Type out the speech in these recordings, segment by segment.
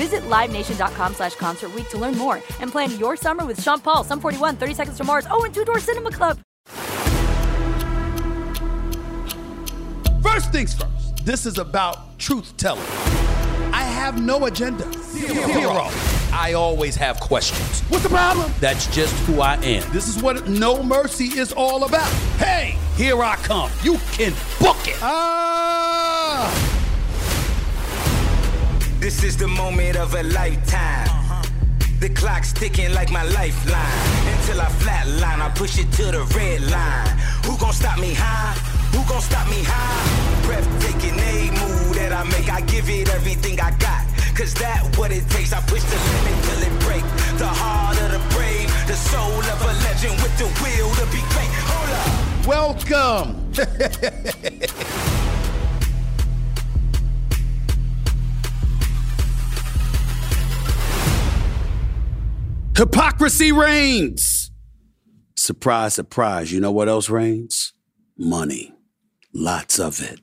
Visit LiveNation.com slash Concert Week to learn more and plan your summer with Sean Paul, Sum 41, 30 Seconds to Mars, oh, and Two Door Cinema Club. First things first, this is about truth telling. I have no agenda. Zero. I always have questions. What's the problem? That's just who I am. This is what No Mercy is all about. Hey, here I come. You can book it. Ah! This is the moment of a lifetime. The clock's ticking like my lifeline. Until I flatline, I push it to the red line. Who gon' stop me high? Who gon' stop me high? Breathtaking, a move that I make. I give it everything I got. Cause that what it takes. I push the limit till it break. The heart of the brave. The soul of a legend with the will to be great. Hold up. Welcome. Hypocrisy reigns. Surprise, surprise. You know what else reigns? Money. Lots of it.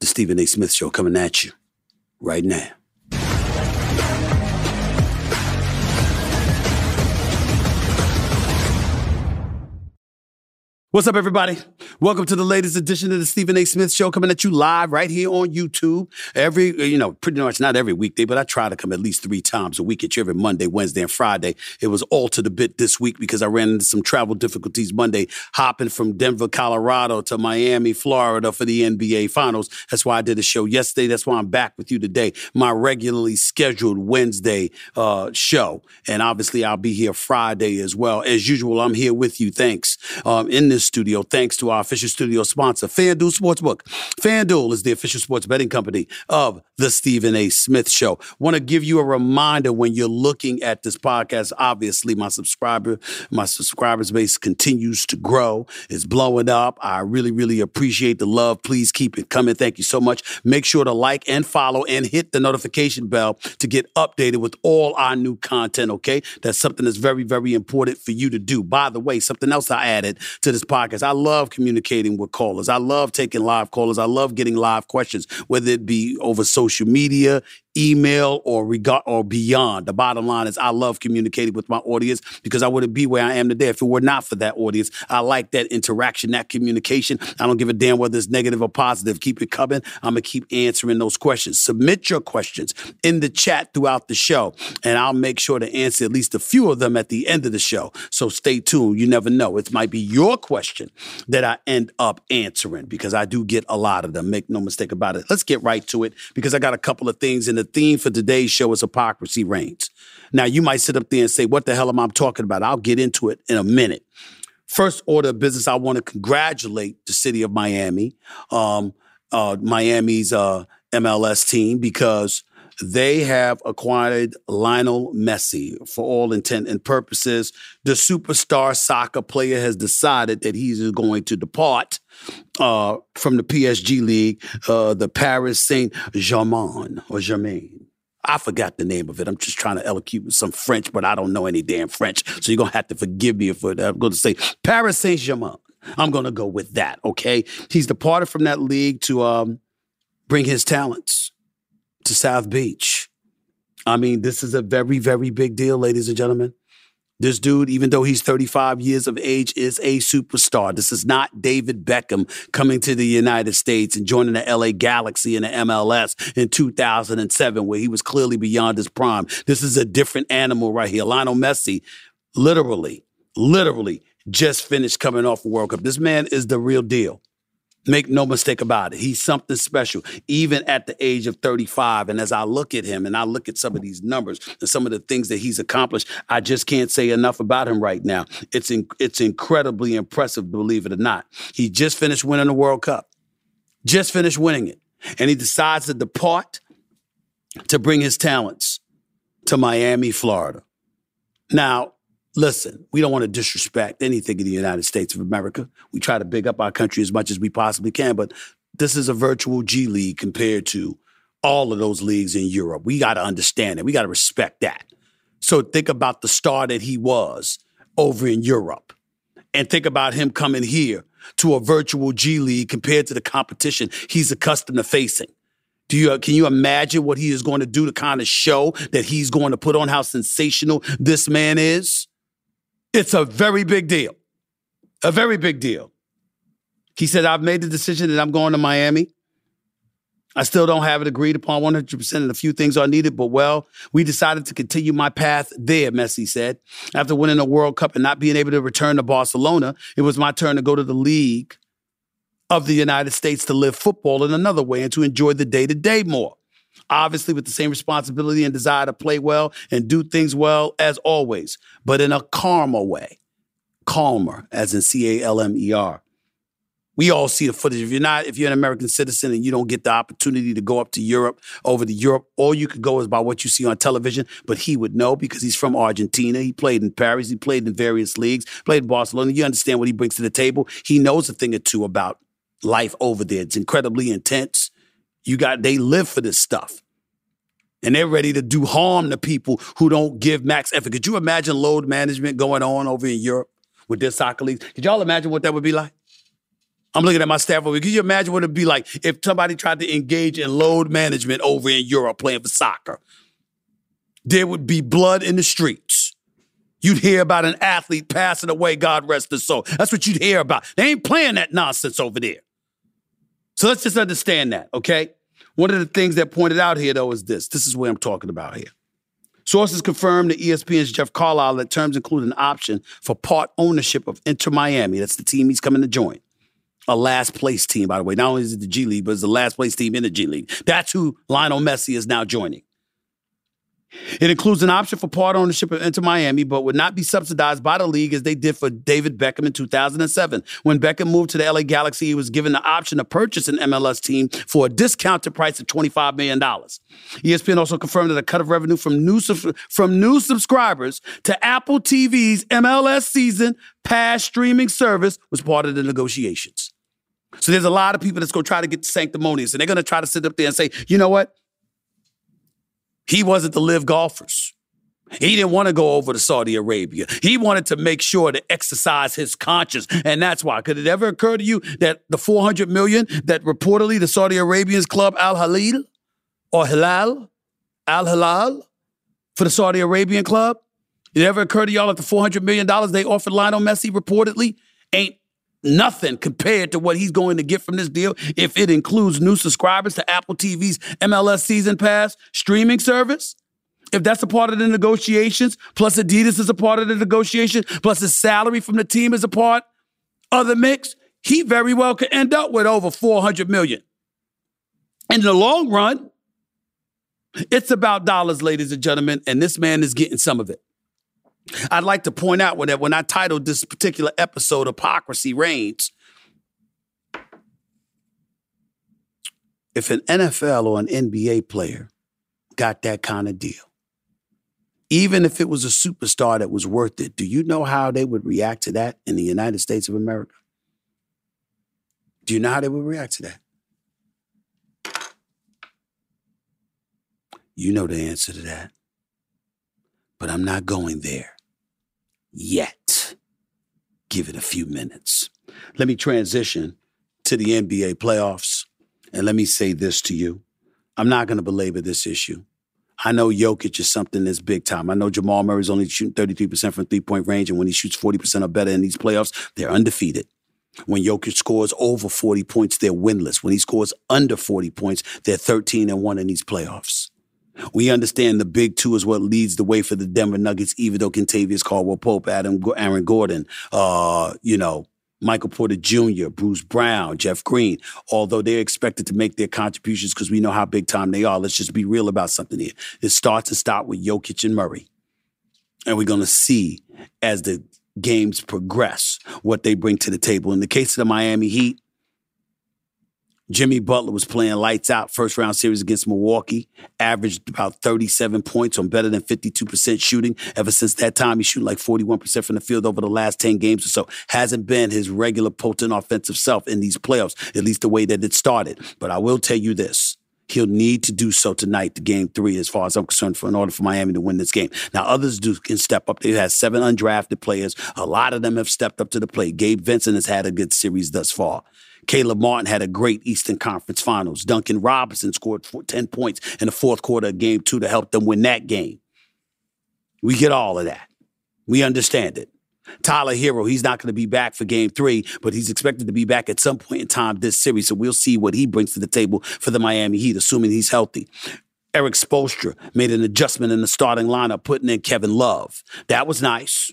The Stephen A. Smith Show coming at you right now. What's up, everybody? Welcome to the latest edition of the Stephen A. Smith Show, coming at you live right here on YouTube. Every, you know, pretty much not every weekday, but I try to come at least three times a week at you every Monday, Wednesday, and Friday. It was altered a bit this week because I ran into some travel difficulties Monday, hopping from Denver, Colorado to Miami, Florida for the NBA Finals. That's why I did a show yesterday. That's why I'm back with you today. My regularly scheduled Wednesday uh, show. And obviously, I'll be here Friday as well. As usual, I'm here with you. Thanks. Um, in this studio thanks to our official studio sponsor, FanDuel Sportsbook. FanDuel is the official sports betting company of the Stephen A. Smith Show. Want to give you a reminder when you're looking at this podcast. Obviously, my subscriber, my subscribers base continues to grow. It's blowing up. I really, really appreciate the love. Please keep it coming. Thank you so much. Make sure to like and follow and hit the notification bell to get updated with all our new content. Okay, that's something that's very, very important for you to do. By the way, something else I added to this podcast. I love communicating with callers. I love taking live callers. I love getting live questions, whether it be over social media, email or regard or beyond. The bottom line is I love communicating with my audience because I wouldn't be where I am today if it were not for that audience. I like that interaction, that communication. I don't give a damn whether it's negative or positive. Keep it coming. I'm gonna keep answering those questions. Submit your questions in the chat throughout the show, and I'll make sure to answer at least a few of them at the end of the show. So stay tuned. You never know. It might be your question that I end up answering because I do get a lot of them. Make no mistake about it. Let's get right to it because I got a couple of things in the theme for today's show is hypocrisy reigns. Now, you might sit up there and say, What the hell am I talking about? I'll get into it in a minute. First order of business, I want to congratulate the city of Miami, um, uh, Miami's uh, MLS team, because they have acquired Lionel Messi for all intent and purposes. The superstar soccer player has decided that he's going to depart uh, from the PSG league, uh, the Paris Saint Germain or Germain. I forgot the name of it. I'm just trying to elocute with some French, but I don't know any damn French. So you're going to have to forgive me for that. I'm going to say Paris Saint Germain. I'm going to go with that, okay? He's departed from that league to um, bring his talents to South Beach. I mean, this is a very, very big deal, ladies and gentlemen. This dude, even though he's 35 years of age, is a superstar. This is not David Beckham coming to the United States and joining the LA Galaxy in the MLS in 2007, where he was clearly beyond his prime. This is a different animal right here. Lionel Messi, literally, literally just finished coming off a World Cup. This man is the real deal. Make no mistake about it. He's something special, even at the age of 35. And as I look at him and I look at some of these numbers and some of the things that he's accomplished, I just can't say enough about him right now. It's in, it's incredibly impressive, believe it or not. He just finished winning the World Cup, just finished winning it. And he decides to depart to bring his talents to Miami, Florida. Now, Listen, we don't want to disrespect anything in the United States of America. We try to big up our country as much as we possibly can, but this is a virtual G League compared to all of those leagues in Europe. We got to understand it. We got to respect that. So think about the star that he was over in Europe and think about him coming here to a virtual G League compared to the competition he's accustomed to facing. Do you can you imagine what he is going to do to kind of show that he's going to put on how sensational this man is? It's a very big deal. A very big deal. He said, I've made the decision that I'm going to Miami. I still don't have it agreed upon 100%, and a few things are needed, but well, we decided to continue my path there, Messi said. After winning a World Cup and not being able to return to Barcelona, it was my turn to go to the league of the United States to live football in another way and to enjoy the day to day more obviously with the same responsibility and desire to play well and do things well as always, but in a calmer way. Calmer, as in C A L M E R. We all see the footage. If you're not, if you're an American citizen and you don't get the opportunity to go up to Europe, over to Europe, all you could go is by what you see on television. But he would know because he's from Argentina. He played in Paris. He played in various leagues, played in Barcelona. You understand what he brings to the table. He knows a thing or two about life over there. It's incredibly intense. You got they live for this stuff. And they're ready to do harm to people who don't give max effort. Could you imagine load management going on over in Europe with their soccer leagues? Could y'all imagine what that would be like? I'm looking at my staff over here. Could you imagine what it'd be like if somebody tried to engage in load management over in Europe playing for soccer? There would be blood in the streets. You'd hear about an athlete passing away, God rest his soul. That's what you'd hear about. They ain't playing that nonsense over there. So let's just understand that, okay? One of the things that pointed out here, though, is this. This is what I'm talking about here. Sources confirmed to ESPN's Jeff Carlisle that terms include an option for part ownership of Inter Miami. That's the team he's coming to join. A last place team, by the way. Not only is it the G League, but it's the last place team in the G League. That's who Lionel Messi is now joining. It includes an option for part ownership of Inter Miami, but would not be subsidized by the league as they did for David Beckham in 2007. When Beckham moved to the LA Galaxy, he was given the option to purchase an MLS team for a discounted price of $25 million. ESPN also confirmed that a cut of revenue from new, from new subscribers to Apple TV's MLS season pass streaming service was part of the negotiations. So there's a lot of people that's going to try to get sanctimonious, and they're going to try to sit up there and say, you know what? He wasn't the LIV golfers. He didn't want to go over to Saudi Arabia. He wanted to make sure to exercise his conscience. And that's why. Could it ever occur to you that the 400 million that reportedly the Saudi Arabians club Al Halil or Hilal, Al Hilal for the Saudi Arabian club? Did it ever occur to y'all that the $400 million they offered Lionel Messi reportedly ain't nothing compared to what he's going to get from this deal if it includes new subscribers to Apple TV's MLS Season Pass streaming service. If that's a part of the negotiations, plus Adidas is a part of the negotiation, plus his salary from the team is a part of the mix, he very well could end up with over 400 million. And In the long run, it's about dollars, ladies and gentlemen, and this man is getting some of it. I'd like to point out that when I titled this particular episode Hypocrisy Reigns, if an NFL or an NBA player got that kind of deal, even if it was a superstar that was worth it, do you know how they would react to that in the United States of America? Do you know how they would react to that? You know the answer to that. But I'm not going there yet. Give it a few minutes. Let me transition to the NBA playoffs. And let me say this to you. I'm not going to belabor this issue. I know Jokic is something that's big time. I know Jamal Murray's only shooting 33% from three point range, and when he shoots 40% or better in these playoffs, they're undefeated. When Jokic scores over 40 points, they're winless. When he scores under 40 points, they're 13 and 1 in these playoffs. We understand the big two is what leads the way for the Denver Nuggets, even though Kentavious Caldwell Pope, Adam, Aaron Gordon, uh, you know, Michael Porter Jr., Bruce Brown, Jeff Green, although they're expected to make their contributions because we know how big time they are. Let's just be real about something here. It starts and stop with Jokic and Murray. And we're going to see as the games progress what they bring to the table. In the case of the Miami Heat, Jimmy Butler was playing lights out first round series against Milwaukee, averaged about 37 points on better than 52% shooting. Ever since that time, he's shooting like 41% from the field over the last 10 games or so. Hasn't been his regular potent offensive self in these playoffs, at least the way that it started. But I will tell you this. He'll need to do so tonight, the game three, as far as I'm concerned, for in order for Miami to win this game. Now, others do can step up. They've seven undrafted players. A lot of them have stepped up to the plate. Gabe Vincent has had a good series thus far. Caleb Martin had a great Eastern Conference Finals. Duncan Robinson scored 10 points in the fourth quarter of game two to help them win that game. We get all of that. We understand it. Tyler Herro, he's not going to be back for game three, but he's expected to be back at some point in time this series. So we'll see what he brings to the table for the Miami Heat, assuming he's healthy. Erik Spoelstra made an adjustment in the starting lineup, putting in Kevin Love. That was nice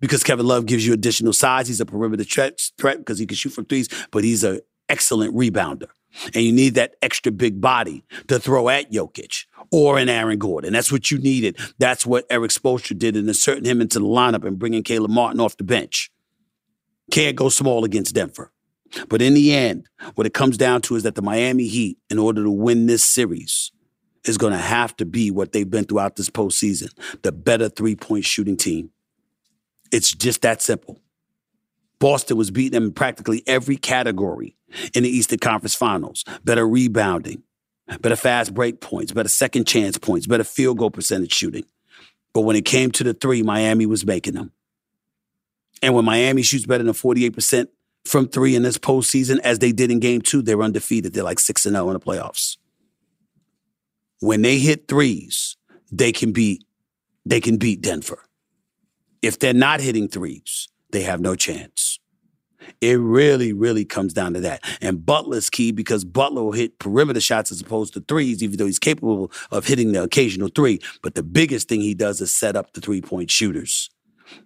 because Kevin Love gives you additional size. He's a perimeter threat because he can shoot from threes, but he's an excellent rebounder. And you need that extra big body to throw at Jokic or an Aaron Gordon. That's what you needed. That's what Erik Spoelstra did in inserting him into the lineup and bringing Caleb Martin off the bench. Can't go small against Denver. But in the end, what it comes down to is that the Miami Heat, in order to win this series, is going to have to be what they've been throughout this postseason the better three point shooting team. It's just that simple. Boston was beating them in practically every category in the Eastern Conference Finals. Better rebounding, better fast break points, better second chance points, better field goal percentage shooting. But when it came to the three, Miami was making them. And when Miami shoots better than 48% from three in this postseason, as they did in game two, they're undefeated. They're like 6 0 in the playoffs. When they hit threes, they can beat they can beat Denver. If they're not hitting threes, they have no chance. It really, really comes down to that. And Butler's key because Butler will hit perimeter shots as opposed to threes, even though he's capable of hitting the occasional three. But the biggest thing he does is set up the three point shooters.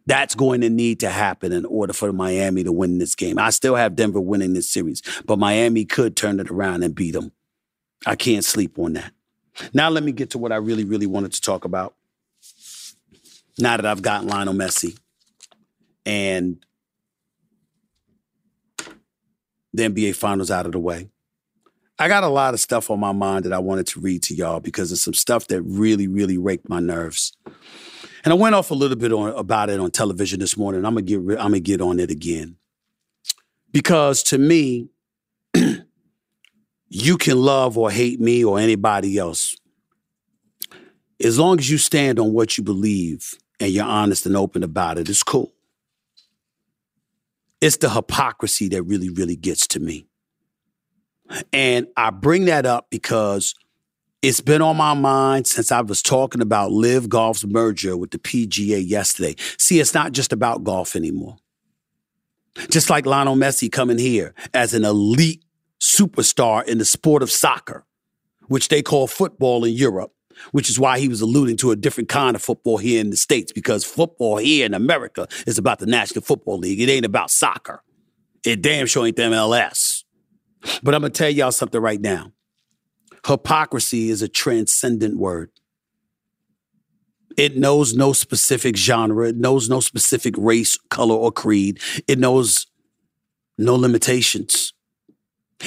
That's going to need to happen in order for Miami to win this game. I still have Denver winning this series, but Miami could turn it around and beat them. I can't sleep on that. Now, let me get to what I really, really wanted to talk about. Now that I've gotten Lionel Messi and the NBA Finals out of the way. I got a lot of stuff on my mind that I wanted to read to y'all because it's some stuff that really, really raked my nerves. And I went off a little bit on, about it on television this morning. I'm gonna get I'm gonna get on it again because to me, you can love or hate me or anybody else as long as you stand on what you believe and you're honest and open about it. It's cool. It's the hypocrisy that really, really gets to me. And I bring that up because it's been on my mind since I was talking about LIV Golf's merger with the PGA yesterday. See, it's not just about golf anymore. Just like Lionel Messi coming here as an elite superstar in the sport of soccer, which they call football in Europe, which is why he was alluding to a different kind of football here in the States, because football here in America is about the National Football League. It ain't about soccer. It damn sure ain't the MLS. But I'm going to tell y'all something right now. Hypocrisy is a transcendent word. It knows no specific genre. It knows no specific race, color, or creed. It knows no limitations.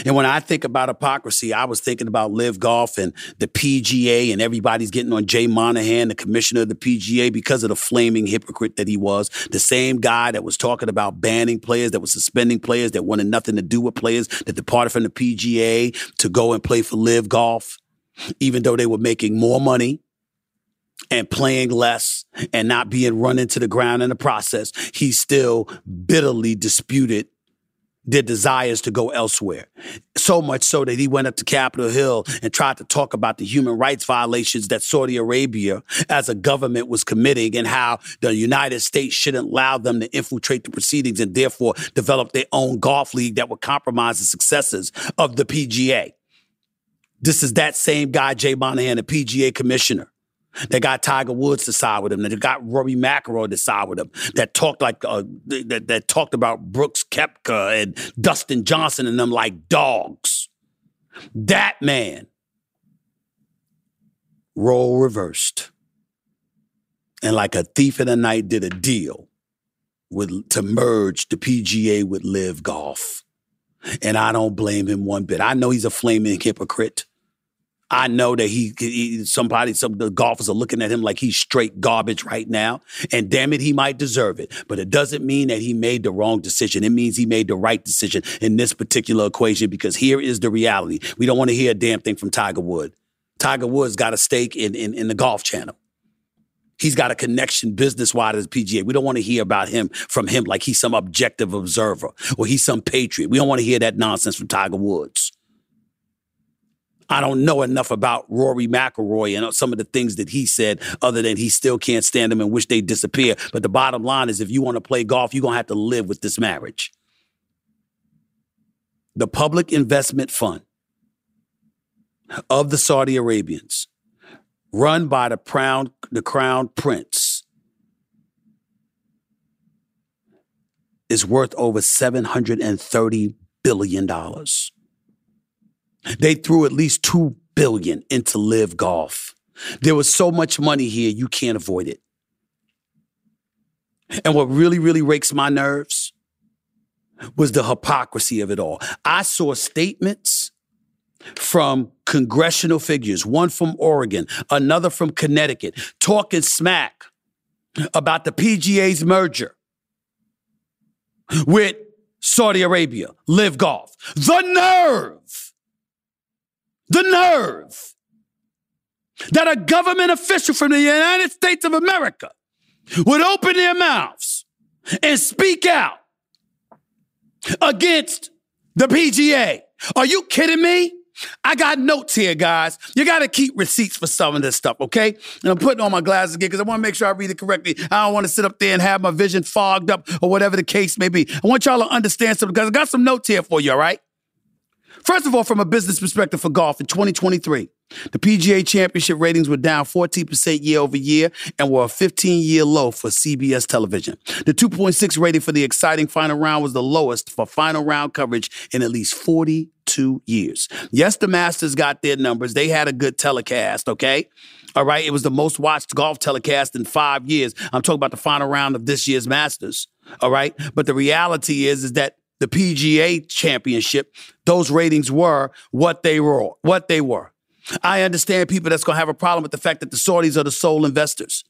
And when I think about hypocrisy, I was thinking about LIV Golf and the PGA, and everybody's getting on Jay Monahan, the commissioner of the PGA, because of the flaming hypocrite that he was. The same guy that was talking about banning players, that was suspending players, that wanted nothing to do with players, that departed from the PGA to go and play for LIV Golf. even though they were making more money and playing less and not being run into the ground in the process, he still bitterly disputed their desires to go elsewhere. So much so that he went up to Capitol Hill and tried to talk about the human rights violations that Saudi Arabia as a government was committing and how the United States shouldn't allow them to infiltrate the proceedings and therefore develop their own golf league that would compromise the successes of the PGA. This is that same guy, Jay Monahan, the PGA commissioner, they got Tiger Woods to side with him. They got Rory McIlroy to side with him. That talked like uh, that, that talked about Brooks Koepka and Dustin Johnson and them like dogs. That man, role reversed, and like a thief in the night, did a deal with to merge the PGA with LIV Golf. And I don't blame him one bit. I know he's a flaming hypocrite. I know that he, he, somebody, some the golfers are looking at him like he's straight garbage right now. And damn it, he might deserve it. But it doesn't mean that he made the wrong decision. It means he made the right decision in this particular equation because here is the reality. We don't want to hear a damn thing from Tiger Wood. Tiger Woods got a stake in, in, in the golf channel. He's got a connection business wide as PGA. We don't want to hear about him from him like he's some objective observer or he's some patriot. We don't want to hear that nonsense from Tiger Woods. I don't know enough about Rory McIlroy and some of the things that he said, other than he still can't stand them and wish they disappear. But the bottom line is, if you want to play golf, you're gonna have to live with this marriage. The Public Investment Fund of the Saudi Arabians, run by the crown, the crown prince, is worth over seven hundred and thirty billion dollars. They threw at least two billion into LIV Golf. There was so much money here, you can't avoid it. And what really, really rakes my nerves was the hypocrisy of it all. I saw statements from congressional figures, one from Oregon, another from Connecticut, talking smack about the PGA's merger with Saudi Arabia, LIV Golf. The nerve the nerve that a government official from the United States of America would open their mouths and speak out against the PGA. Are you kidding me? I got notes here, guys. You got to keep receipts for some of this stuff, okay? And I'm putting on my glasses again because I want to make sure I read it correctly. I don't want to sit up there and have my vision fogged up or whatever the case may be. I want y'all to understand something because I got some notes here for you, all right? First of all, from a business perspective for golf in 2023, the PGA Championship ratings were down 14% year over year and were a 15 year low for CBS television. The 2.6 rating for the exciting final round was the lowest for final round coverage in at least 42 years. Yes, the Masters got their numbers. They had a good telecast, okay? All right. It was the most watched golf telecast in five years. I'm talking about the final round of this year's Masters. All right. But the reality is, is that the PGA championship, those ratings were what they were, what they were. I understand people that's going to have a problem with the fact that the Saudis are the sole investors.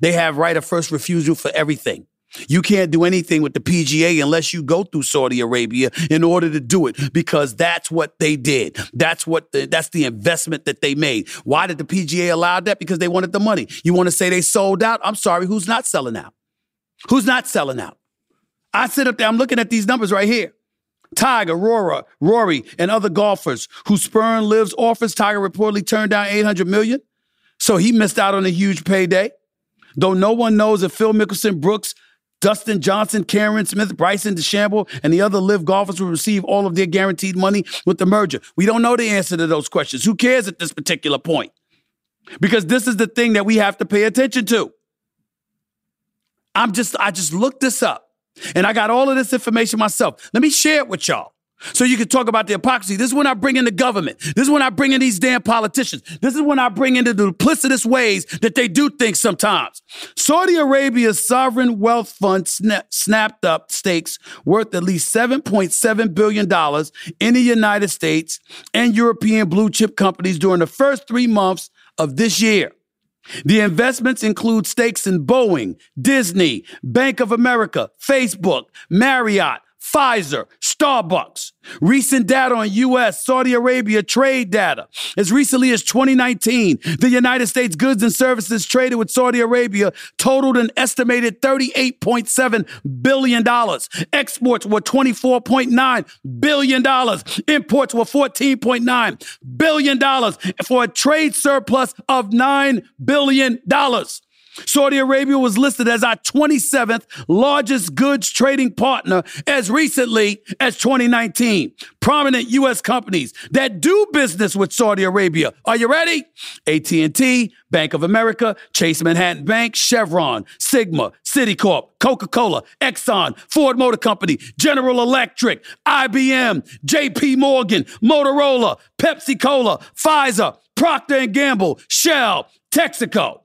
They have right of first refusal for everything. You can't do anything with the PGA unless you go through Saudi Arabia in order to do it because that's what they did. That's what the, that's the investment that they made. Why did the PGA allow that? Because they wanted the money. You want to say they sold out? I'm sorry, who's not selling out? Who's not selling out? I sit up there, I'm looking at these numbers right here. Tiger, Rora, Rory, and other golfers who spurn LIV's offers. Tiger reportedly turned down 800 million. So he missed out on a huge payday. Though no one knows if Phil Mickelson, Brooks, Dustin Johnson, Cameron Smith, Bryson DeChambeau, and the other LIV golfers will receive all of their guaranteed money with the merger. We don't know the answer to those questions. Who cares at this particular point? Because this is the thing that we have to pay attention to. I'm just, I just looked this up. And I got all of this information myself. Let me share it with y'all. So you can talk about the hypocrisy. This is when I bring in the government. This is when I bring in these damn politicians. This is when I bring in the duplicitous ways that they do things sometimes. Saudi Arabia's sovereign wealth fund sna- snapped up stakes worth at least $7.7 billion in the United States and European blue chip companies during the first three months of this year. The investments include stakes in Boeing, Disney, Bank of America, Facebook, Marriott, Pfizer, Starbucks. Recent data on U.S. Saudi Arabia trade data. As recently as 2019, the United States goods and services traded with Saudi Arabia totaled an estimated $38.7 billion. Exports were $24.9 billion. Imports were $14.9 billion for a trade surplus of $9 billion. Saudi Arabia was listed as our 27th largest goods trading partner as recently as 2019. Prominent U.S. companies that do business with Saudi Arabia. Are you ready? AT&T, Bank of America, Chase Manhattan Bank, Chevron, Cigna, Citicorp, Coca-Cola, Exxon, Ford Motor Company, General Electric, IBM, JP Morgan, Motorola, Pepsi Cola, Pfizer, Procter & Gamble, Shell, Texaco.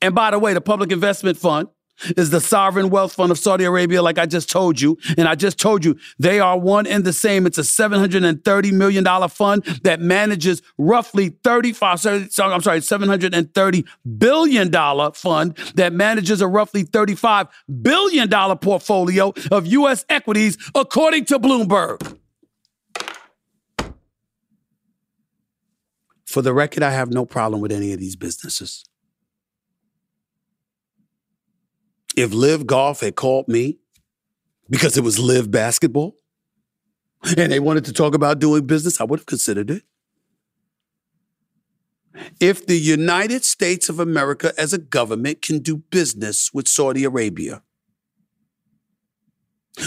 And by the way, the Public Investment Fund is the sovereign wealth fund of Saudi Arabia, like I just told you. And I just told you they are one and the same. It's a $730 million fund that manages roughly 35, sorry, I'm sorry, $730 billion fund that manages a roughly $35 billion portfolio of U.S. equities, according to Bloomberg. For the record, I have no problem with any of these businesses. If LIV Golf had called me because it was LIV Basketball and they wanted to talk about doing business, I would have considered it. If the United States of America as a government can do business with Saudi Arabia,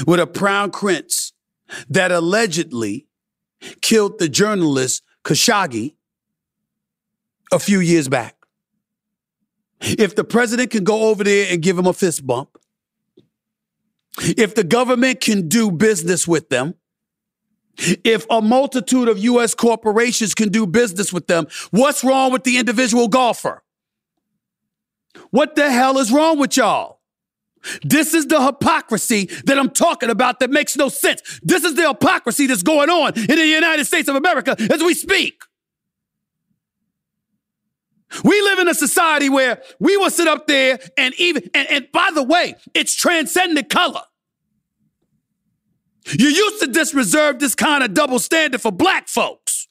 with a crown prince that allegedly killed the journalist Khashoggi a few years back, if the president can go over there and give him a fist bump, if the government can do business with them, if a multitude of U.S. corporations can do business with them, what's wrong with the individual golfer? What the hell is wrong with y'all? This is the hypocrisy that I'm talking about that makes no sense. This is the hypocrisy that's going on in the United States of America as we speak. We live in a society where we will sit up there and even, and, and by the way, it's transcendent color. You used to just reserve this kind of double standard for black folks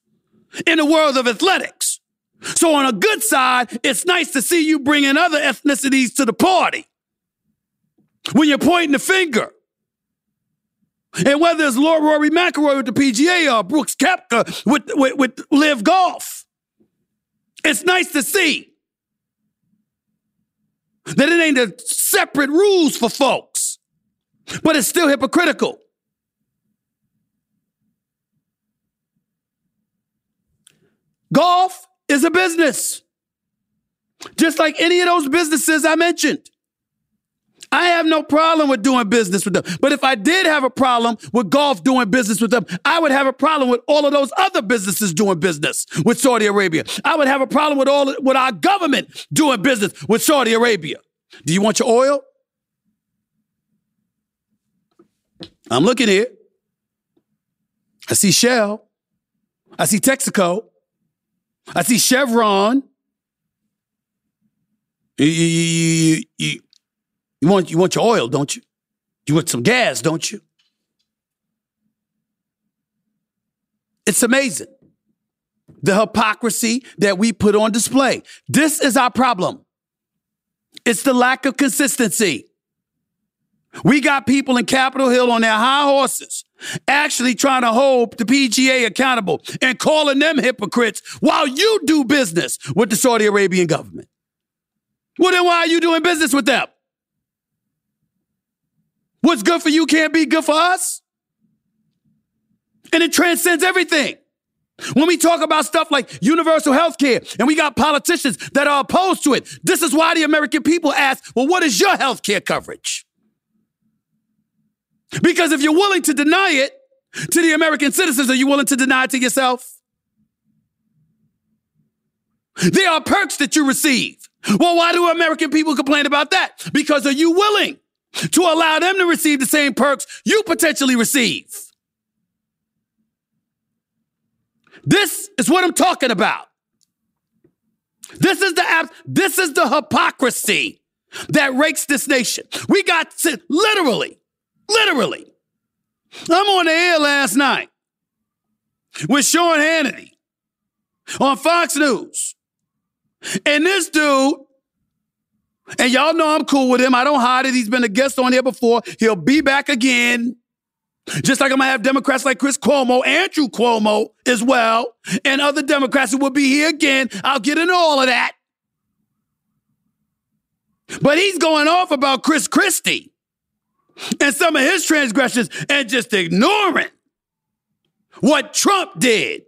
in the world of athletics. So on a good side, it's nice to see you bringing other ethnicities to the party. When you're pointing the finger. And whether it's Lord Rory McIlroy with the PGA or Brooks Koepka with, with, with LIV Golf. It's nice to see that it ain't a separate rules for folks, but it's still hypocritical. Golf is a business, just like any of those businesses I mentioned. I have no problem with doing business with them. But if I did have a problem with golf doing business with them, I would have a problem with all of those other businesses doing business with Saudi Arabia. I would have a problem with all with our government doing business with Saudi Arabia. Do you want your oil? I'm looking here. I see Shell. I see Texaco. I see Chevron. You want, you want your oil, don't you? You want some gas, don't you? It's amazing. The hypocrisy that we put on display. This is our problem. It's the lack of consistency. We got people in Capitol Hill on their high horses actually trying to hold the PGA accountable and calling them hypocrites while you do business with the Saudi Arabian government. Well, then why are you doing business with them? What's good for you can't be good for us. And it transcends everything. When we talk about stuff like universal health care and we got politicians that are opposed to it, this is why the American people ask, well, what is your health care coverage? Because if you're willing to deny it to the American citizens, are you willing to deny it to yourself? There are perks that you receive. Well, why do American people complain about that? Because are you willing to allow them to receive the same perks you potentially receive. This is what I'm talking about. This is the this is the hypocrisy that rakes this nation. We got to literally, literally I'm on the air last night with Sean Hannity on Fox News. And this dude, and y'all know I'm cool with him. I don't hide it. He's been a guest on here before. He'll be back again. Just like I'm gonna have Democrats like Chris Cuomo, Andrew Cuomo as well, and other Democrats who will be here again. I'll get into all of that. But he's going off about Chris Christie and some of his transgressions and just ignoring what Trump did.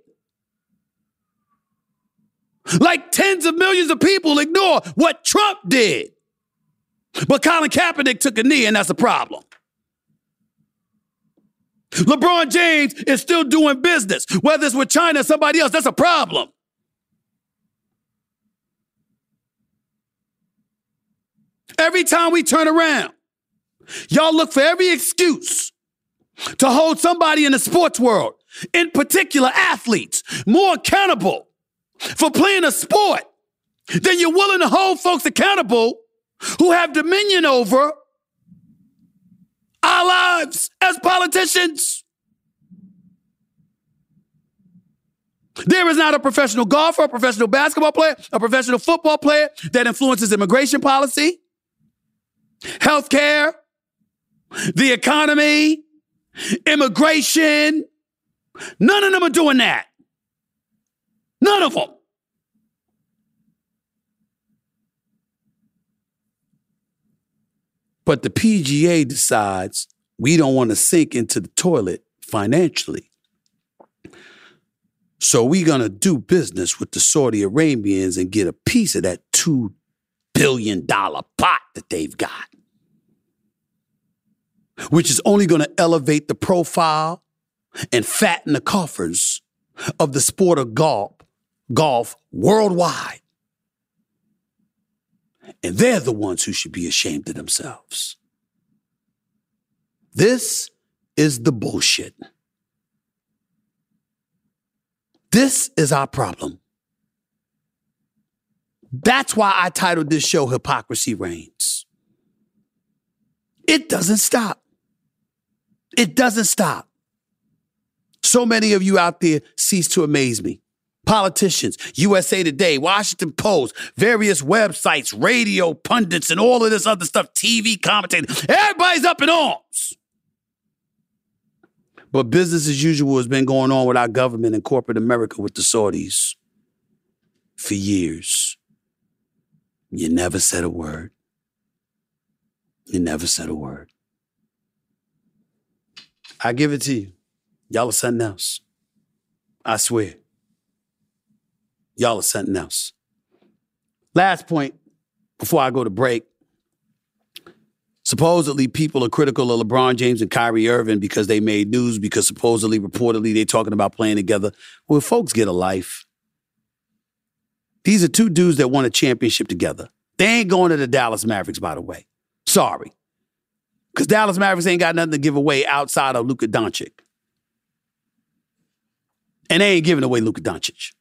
Like tens of millions of people ignore what Trump did. But Colin Kaepernick took a knee, and that's a problem. LeBron James is still doing business, whether it's with China or somebody else, that's a problem. Every time we turn around, y'all look for every excuse to hold somebody in the sports world, in particular athletes, more accountable for playing a sport than you're willing to hold folks accountable who have dominion over our lives as politicians. There is not a professional golfer, a professional basketball player, a professional football player that influences immigration policy, healthcare, the economy, immigration. None of them are doing that. None of them. But the PGA decides we don't want to sink into the toilet financially. So we're going to do business with the Saudi Arabians and get a piece of that $2 billion pot that they've got, which is only going to elevate the profile and fatten the coffers of the sport of golf, golf worldwide. And they're the ones who should be ashamed of themselves. This is the bullshit. This is our problem. That's why I titled this show Hypocrisy Reigns. It doesn't stop. It doesn't stop. So many of you out there cease to amaze me. Politicians, USA Today, Washington Post, various websites, radio pundits, and all of this other stuff, TV commentators. Everybody's up in arms. But business as usual has been going on with our government and corporate America with the Saudis for years. You never said a word. You never said a word. I give it to you. Y'all are something else. I swear. Y'all are something else. Last point before I go to break. Supposedly, people are critical of LeBron James and Kyrie Irving because they made news because supposedly, reportedly, they're talking about playing together. Well, folks get a life. These are two dudes that won a championship together. They ain't going to the Dallas Mavericks, by the way. Sorry. Because Dallas Mavericks ain't got nothing to give away outside of Luka Doncic. And they ain't giving away Luka Doncic.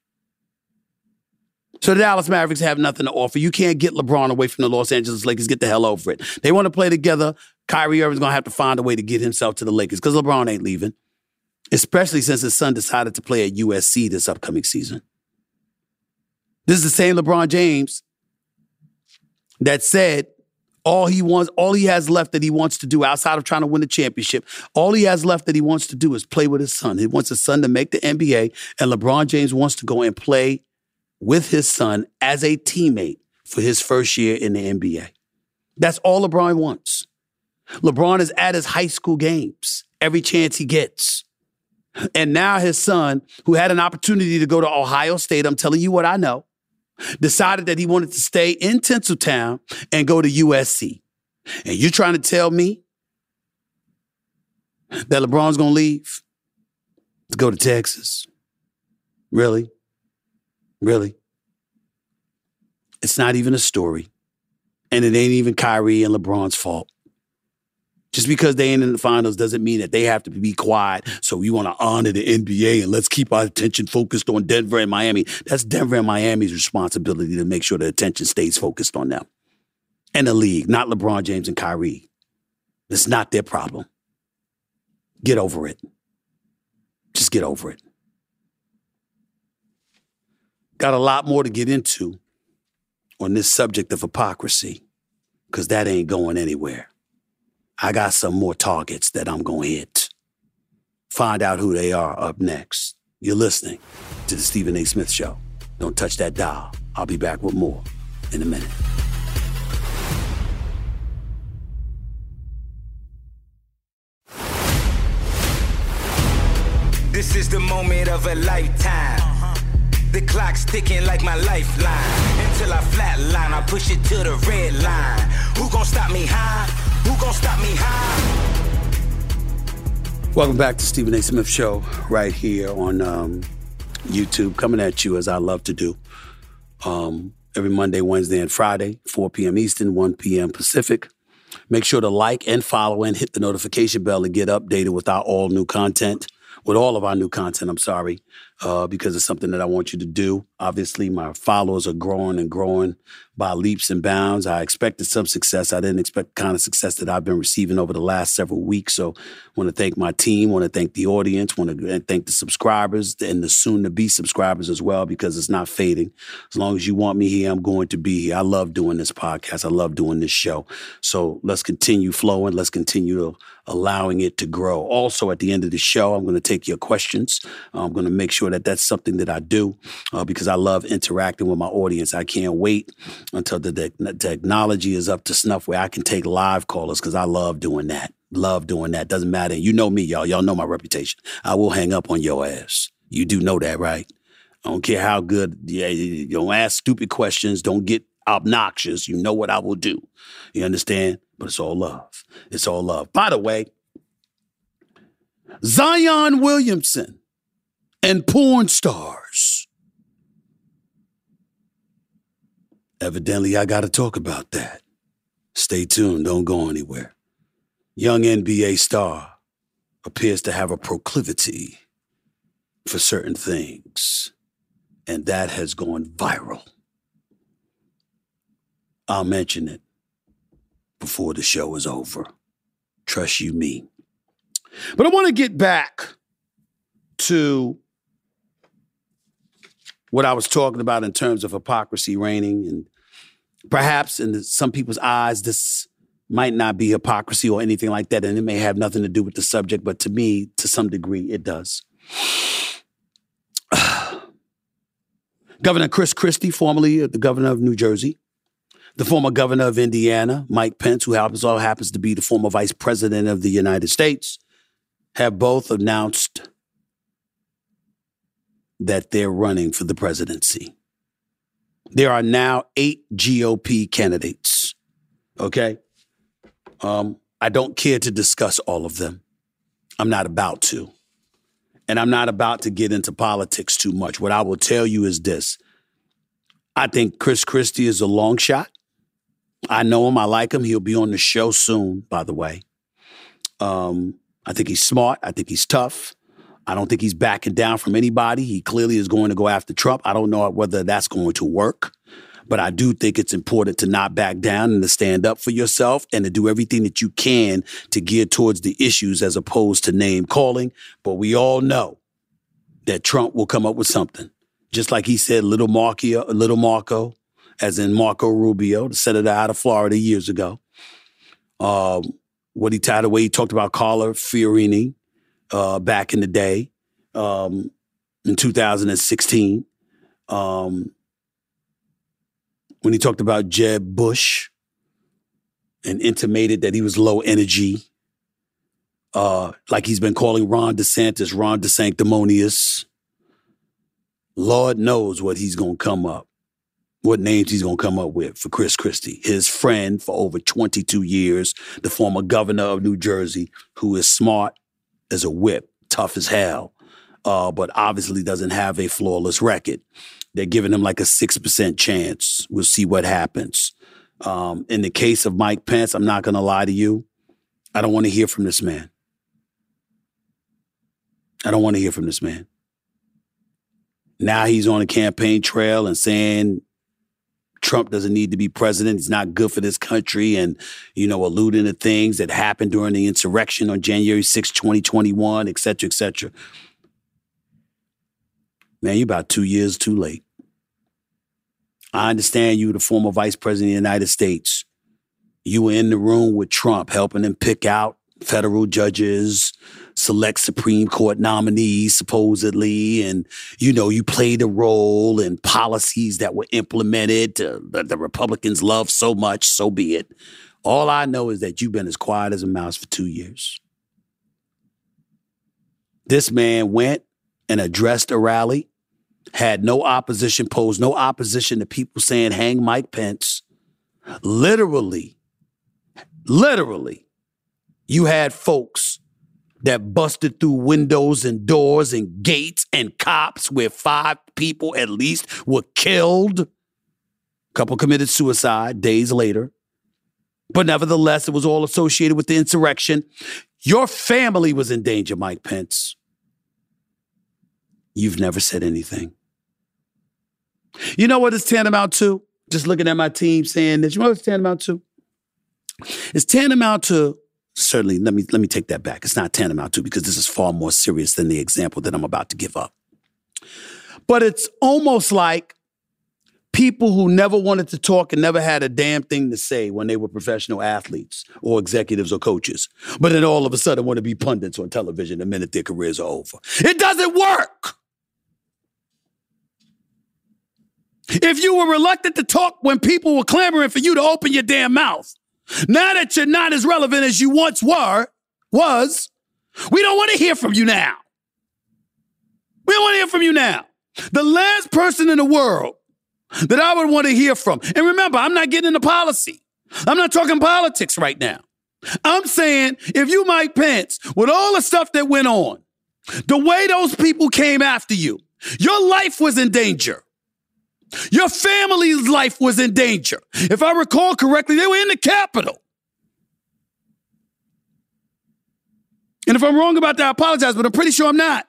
So the Dallas Mavericks have nothing to offer. You can't get LeBron away from the Los Angeles Lakers. Get the hell over it. They want to play together. Kyrie Irving's going to have to find a way to get himself to the Lakers because LeBron ain't leaving, especially since his son decided to play at USC this upcoming season. This is the same LeBron James that said all he wants, all he has left that he wants to do outside of trying to win the championship, all he has left that he wants to do is play with his son. He wants his son to make the NBA, and LeBron James wants to go and play with his son as a teammate for his first year in the NBA. That's all LeBron wants. LeBron is at his high school games every chance he gets. And now his son, who had an opportunity to go to Ohio State, I'm telling you what I know, decided that he wanted to stay in Tinseltown and go to USC. And you're trying to tell me that LeBron's going to leave to go to Texas? Really? Really? It's not even a story. And it ain't even Kyrie and LeBron's fault. Just because they ain't in the finals doesn't mean that they have to be quiet. So we want to honor the NBA and let's keep our attention focused on Denver and Miami. That's Denver and Miami's responsibility to make sure the attention stays focused on them and the league, not LeBron James and Kyrie. It's not their problem. Get over it. Just get over it. Got a lot more to get into on this subject of hypocrisy, because that ain't going anywhere. I got some more targets that I'm going to hit. Find out who they are up next. You're listening to the Stephen A. Smith Show. Don't touch that dial. I'll be back with more in a minute. This is the moment of a lifetime. The clock's ticking like my lifeline. Until I flatline, I push it to the red line. Who gon' stop me high? Who gon' stop me high? Welcome back to Stephen A. Smith Show, right here on um, YouTube, coming at you as I love to do. Um, every Monday, Wednesday, and Friday, 4 p.m. Eastern, 1 p.m. Pacific. Make sure to like and follow and hit the notification bell to get updated with our all new content with all of our new content. I'm sorry, uh, because it's something that I want you to do. Obviously, my followers are growing and growing by leaps and bounds. I expected some success. I didn't expect the kind of success that I've been receiving over the last several weeks. So, I want to thank my team. Want to thank the audience. Want to thank the subscribers and the soon-to-be subscribers as well, because it's not fading. As long as you want me here, I'm going to be here. I love doing this podcast. I love doing this show. So let's continue flowing. Let's continue allowing it to grow. Also, at the end of the show, I'm going to take your questions. I'm going to make sure that that's something that I do uh, because I love interacting with my audience. I can't wait until the, technology is up to snuff where I can take live callers because I love doing that. Love doing that. Doesn't matter. You know me, y'all. Y'all know my reputation. I will hang up on your ass. You do know that, right? I don't care how good. Yeah, you don't ask stupid questions. Don't get obnoxious. You know what I will do. You understand? But it's all love. It's all love. By the way, Zion Williamson and porn stars. Evidently, I got to talk about that. Stay tuned, don't go anywhere. Young NBA star appears to have a proclivity for certain things, and that has gone viral. I'll mention it before the show is over. Trust you me. But I want to get back to what I was talking about in terms of hypocrisy reigning. And perhaps in some people's eyes, this might not be hypocrisy or anything like that. And it may have nothing to do with the subject, but to me, to some degree, it does. Governor Chris Christie, formerly the governor of New Jersey, the former governor of Indiana, Mike Pence, who happens also happens to be the former vice president of the United States, have both announced that they're running for the presidency. There are now eight GOP candidates. Okay. Um, I don't care to discuss all of them. I'm not about to. And I'm not about to get into politics too much. What I will tell you is this I think Chris Christie is a long shot. I know him. I like him. He'll be on the show soon, by the way. Um, I think he's smart. I think he's tough. I don't think he's backing down from anybody. He clearly is going to go after Trump. I don't know whether that's going to work, but I do think it's important to not back down and to stand up for yourself and to do everything that you can to gear towards the issues as opposed to name calling. But we all know that Trump will come up with something. Just like he said, little Marco, little Marco, as in Marco Rubio, the senator out of Florida years ago. Um, what he tied away, he talked about Carla Fiorina, uh, back in the day um, in 2016 um, when he talked about Jeb Bush and intimated that he was low energy, uh, like he's been calling Ron DeSantis Ron DeSanctimonious. Lord knows what he's going to come up, what names he's going to come up with for Chris Christie, his friend for over 22 years, the former governor of New Jersey, who is smart, as a whip, tough as hell, uh, but obviously doesn't have a flawless record. They're giving him like a 6% chance. We'll see what happens. Um, in the case of Mike Pence, I'm not going to lie to you. I don't want to hear from this man. I don't want to hear from this man. Now he's on a campaign trail and saying Trump doesn't need to be president. He's not good for this country and, you know, alluding to things that happened during the insurrection on January 6, 2021, et cetera, et cetera. Man, you're about two years too late. I understand you the former vice president of the United States. You were in the room with Trump, helping him pick out federal judges, select Supreme Court nominees, supposedly, and you know, you played a role in policies that were implemented uh, that the Republicans love so much, so be it. All I know is that you've been as quiet as a mouse for two years. This man went and addressed a rally, had no opposition, posed no opposition to people saying, hang Mike Pence. Literally, literally, you had folks that busted through windows and doors and gates and cops where five people at least were killed. Couple committed suicide days later. But nevertheless, it was all associated with the insurrection. Your family was in danger, Mike Pence. You've never said anything. You know what it's tantamount to? Just looking at my team saying this. You know what it's tantamount to? It's tantamount to certainly let me let me take that back. It's not tantamount to because this is far more serious than the example that I'm about to give up. But it's almost like people who never wanted to talk and never had a damn thing to say when they were professional athletes or executives or coaches, but then all of a sudden want to be pundits on television the minute their careers are over. It doesn't work. If you were reluctant to talk when people were clamoring for you to open your damn mouth, now that you're not as relevant as you once were, was, we don't want to hear from you now. We don't want to hear from you now. The last person in the world that I would want to hear from, and remember, I'm not getting into policy. I'm not talking politics right now. I'm saying if you, Mike Pence, with all the stuff that went on, the way those people came after you, your life was in danger. Your family's life was in danger. If I recall correctly, they were in the Capitol. And if I'm wrong about that, I apologize, but I'm pretty sure I'm not.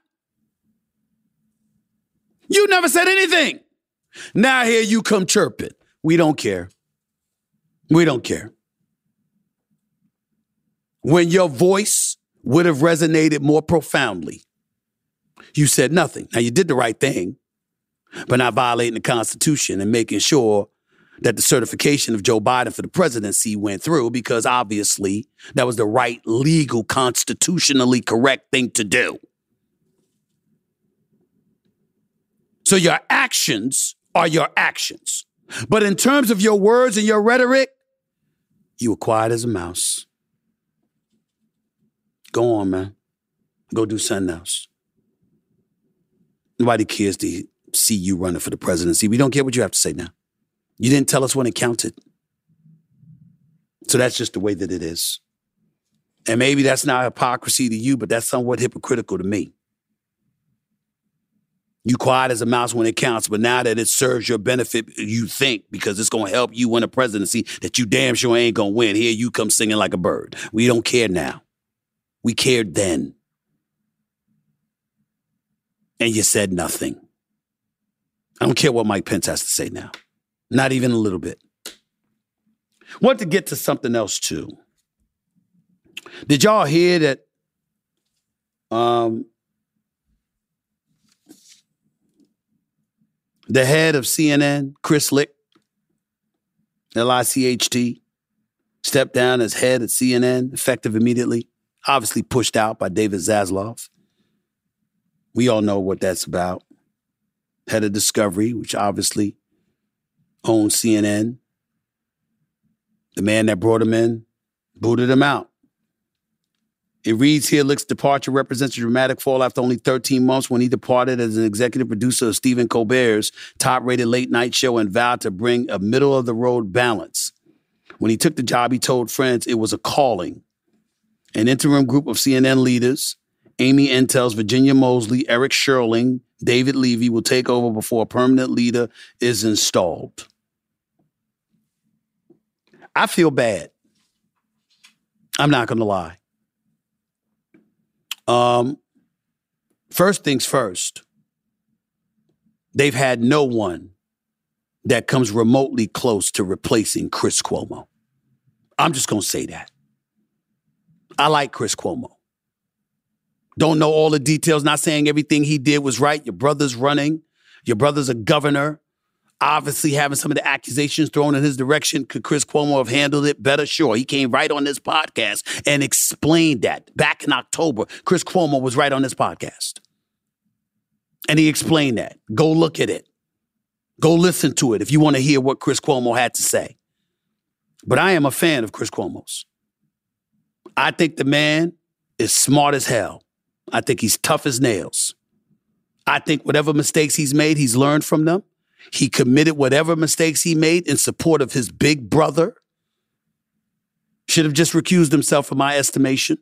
You never said anything. Now here you come chirping. We don't care. We don't care. When your voice would have resonated more profoundly, you said nothing. Now you did the right thing but not violating the Constitution and making sure that the certification of Joe Biden for the presidency went through because obviously that was the right, legal, constitutionally correct thing to do. So your actions are your actions. But in terms of your words and your rhetoric, you were quiet as a mouse. Go on, man. Go do something else. Nobody cares to see you running for the presidency. We don't care what you have to say now. You didn't tell us when it counted. So that's just the way that it is. And maybe that's not hypocrisy to you, but that's somewhat hypocritical to me. You quiet as a mouse when it counts, but now that it serves your benefit, you think because it's going to help you win a presidency that you damn sure ain't going to win. Here you come singing like a bird. We don't care now. We cared then. And you said nothing. I don't care what Mike Pence has to say now. Not even a little bit. Want to get to something else too. Did y'all hear that um, the head of CNN, Chris Licht, L I C H T, stepped down as head at CNN, effective immediately, obviously pushed out by David Zaslav. We all know what that's about head of Discovery, which obviously owns CNN. The man that brought him in booted him out. It reads here Licht's departure represents a dramatic fall after only 13 months when he departed as an executive producer of Stephen Colbert's top rated late night show and vowed to bring a middle of the road balance. When he took the job, he told friends it was a calling. An interim group of CNN leaders, Amy Entelis Virginia Moseley, Eric Sherling, David Leavy will take over before a permanent leader is installed. I feel bad. I'm not going to lie. Um, first things first, they've had no one that comes remotely close to replacing Chris Cuomo. I'm just going to say that. I like Chris Cuomo. Don't know all the details, not saying everything he did was right. Your brother's running, your brother's a governor. Obviously, having some of the accusations thrown in his direction, could Chris Cuomo have handled it better? Sure. He came right on this podcast and explained that back in October. Chris Cuomo was right on this podcast. And he explained that. Go look at it. Go listen to it if you want to hear what Chris Cuomo had to say. But I am a fan of Chris Cuomo's. I think the man is smart as hell. I think he's tough as nails. I think whatever mistakes he's made, he's learned from them. He committed whatever mistakes he made in support of his big brother. Should have just recused himself, from my estimation.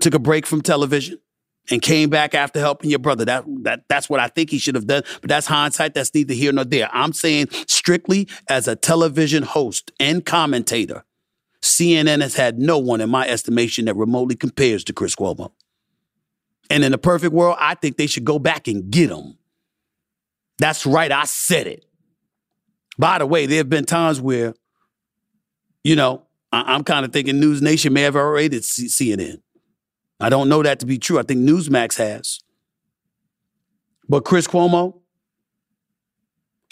Took a break from television and came back after helping your brother. That, that that's what I think he should have done. But that's hindsight. That's neither here nor there. I'm saying strictly as a television host and commentator, CNN has had no one, in my estimation, that remotely compares to Chris Cuomo. And in a perfect world, I think they should go back and get him. That's right. I said it. By the way, there have been times where, you know, I- am kind of thinking News Nation may have already CNN. I don't know that to be true. I think Newsmax has. But Chris Cuomo,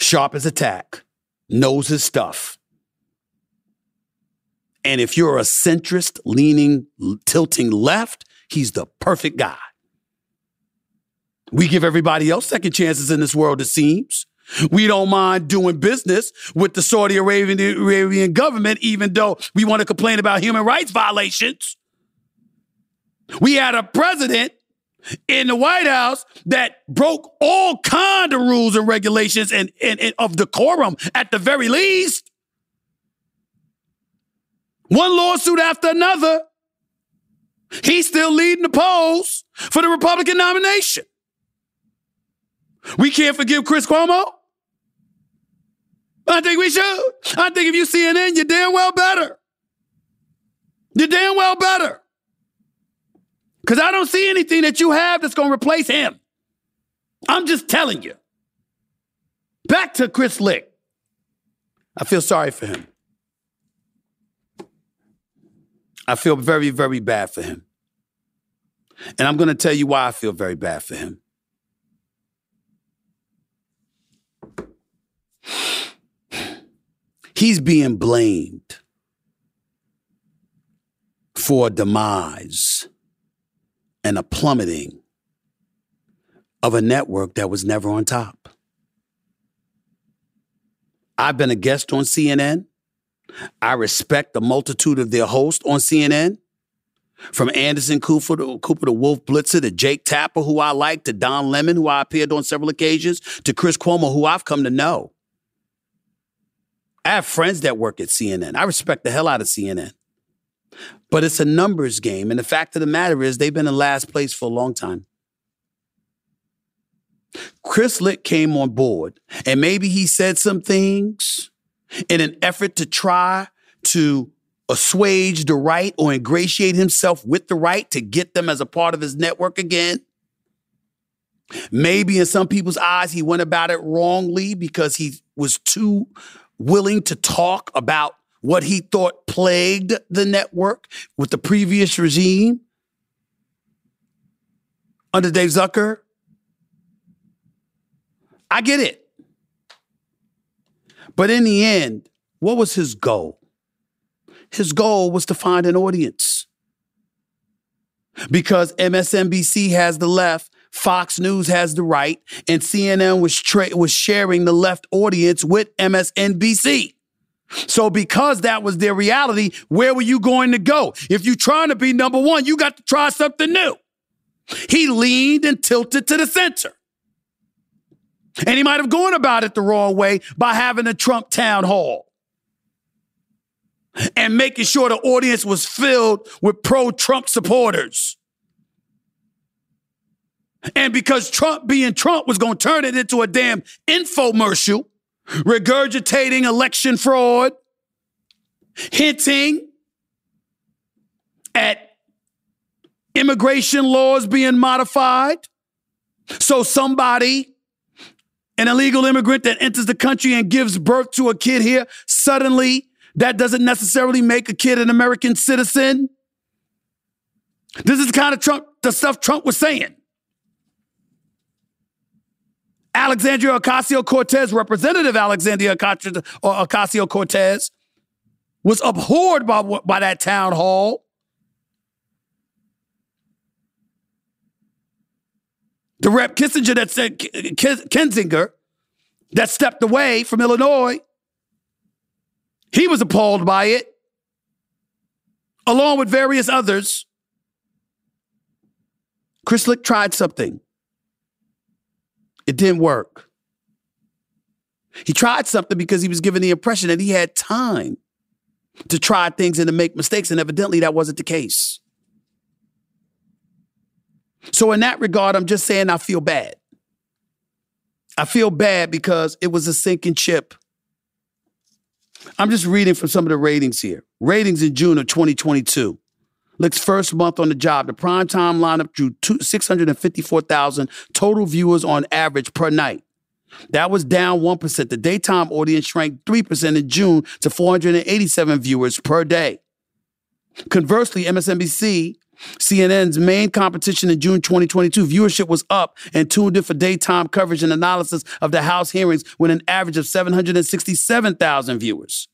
sharp as a tack, knows his stuff. And if you're a centrist leaning, tilting left, he's the perfect guy. We give everybody else second chances in this world, it seems. We don't mind doing business with the Saudi Arabian, Arabian government, even though we want to complain about human rights violations. We had a president in the White House that broke all kind of rules and regulations and, and, and of decorum at the very least. One lawsuit after another. He's still leading the polls for the Republican nomination. We can't forgive Chris Cuomo. I think we should. I think if you CNN, you're damn well better. You're damn well better. Because I don't see anything that you have that's going to replace him. I'm just telling you. Back to Chris Licht. I feel sorry for him. I feel very, very bad for him. And I'm going to tell you why I feel very bad for him. He's being blamed for demise and a plummeting of a network that was never on top. I've been a guest on CNN. I respect the multitude of their hosts on CNN. From Anderson Cooper to, Cooper to Wolf Blitzer to Jake Tapper, who I like, to Don Lemon, who I appeared on several occasions, to Chris Cuomo, who I've come to know. I have friends that work at CNN. I respect the hell out of CNN. But it's a numbers game. And the fact of the matter is, they've been in last place for a long time. Chris Licht came on board, and maybe he said some things in an effort to try to assuage the right or ingratiate himself with the right to get them as a part of his network again. Maybe in some people's eyes, he went about it wrongly because he was too willing to talk about what he thought plagued the network with the previous regime under Dave Zucker. I get it. But in the end, what was his goal? His goal was to find an audience. Because MSNBC has the left, Fox News has the right, and CNN was, tra- was sharing the left audience with MSNBC. So, because that was their reality, where were you going to go? If you're trying to be number one, you got to try something new. He leaned and tilted to the center. And he might have gone about it the wrong way by having a Trump town hall and making sure the audience was filled with pro Trump supporters. And because Trump being Trump was going to turn it into a damn infomercial, regurgitating election fraud, hinting at immigration laws being modified. So somebody an illegal immigrant that enters the country and gives birth to a kid here, suddenly that doesn't necessarily make a kid an American citizen. This is the kind of Trump, the stuff Trump was saying. Alexandria Ocasio Cortez, Representative Alexandria Ocasio uh, Cortez, was abhorred by, by that town hall. The rep Kissinger that said Kinzinger that stepped away from Illinois, he was appalled by it, along with various others. Chris Licht tried something. It didn't work. He tried something because he was given the impression that he had time to try things and to make mistakes, and evidently that wasn't the case. So, in that regard, I'm just saying I feel bad. I feel bad because it was a sinking ship. I'm just reading from some of the ratings here. Ratings in June of 2022. Licht's first month on the job, the primetime lineup drew 654,000 total viewers on average per night. That was down 1%. The daytime audience shrank 3% in June to 487 viewers per day. Conversely, MSNBC, CNN's main competition in June 2022, viewership was up and tuned in for daytime coverage and analysis of the House hearings with an average of 767,000 viewers.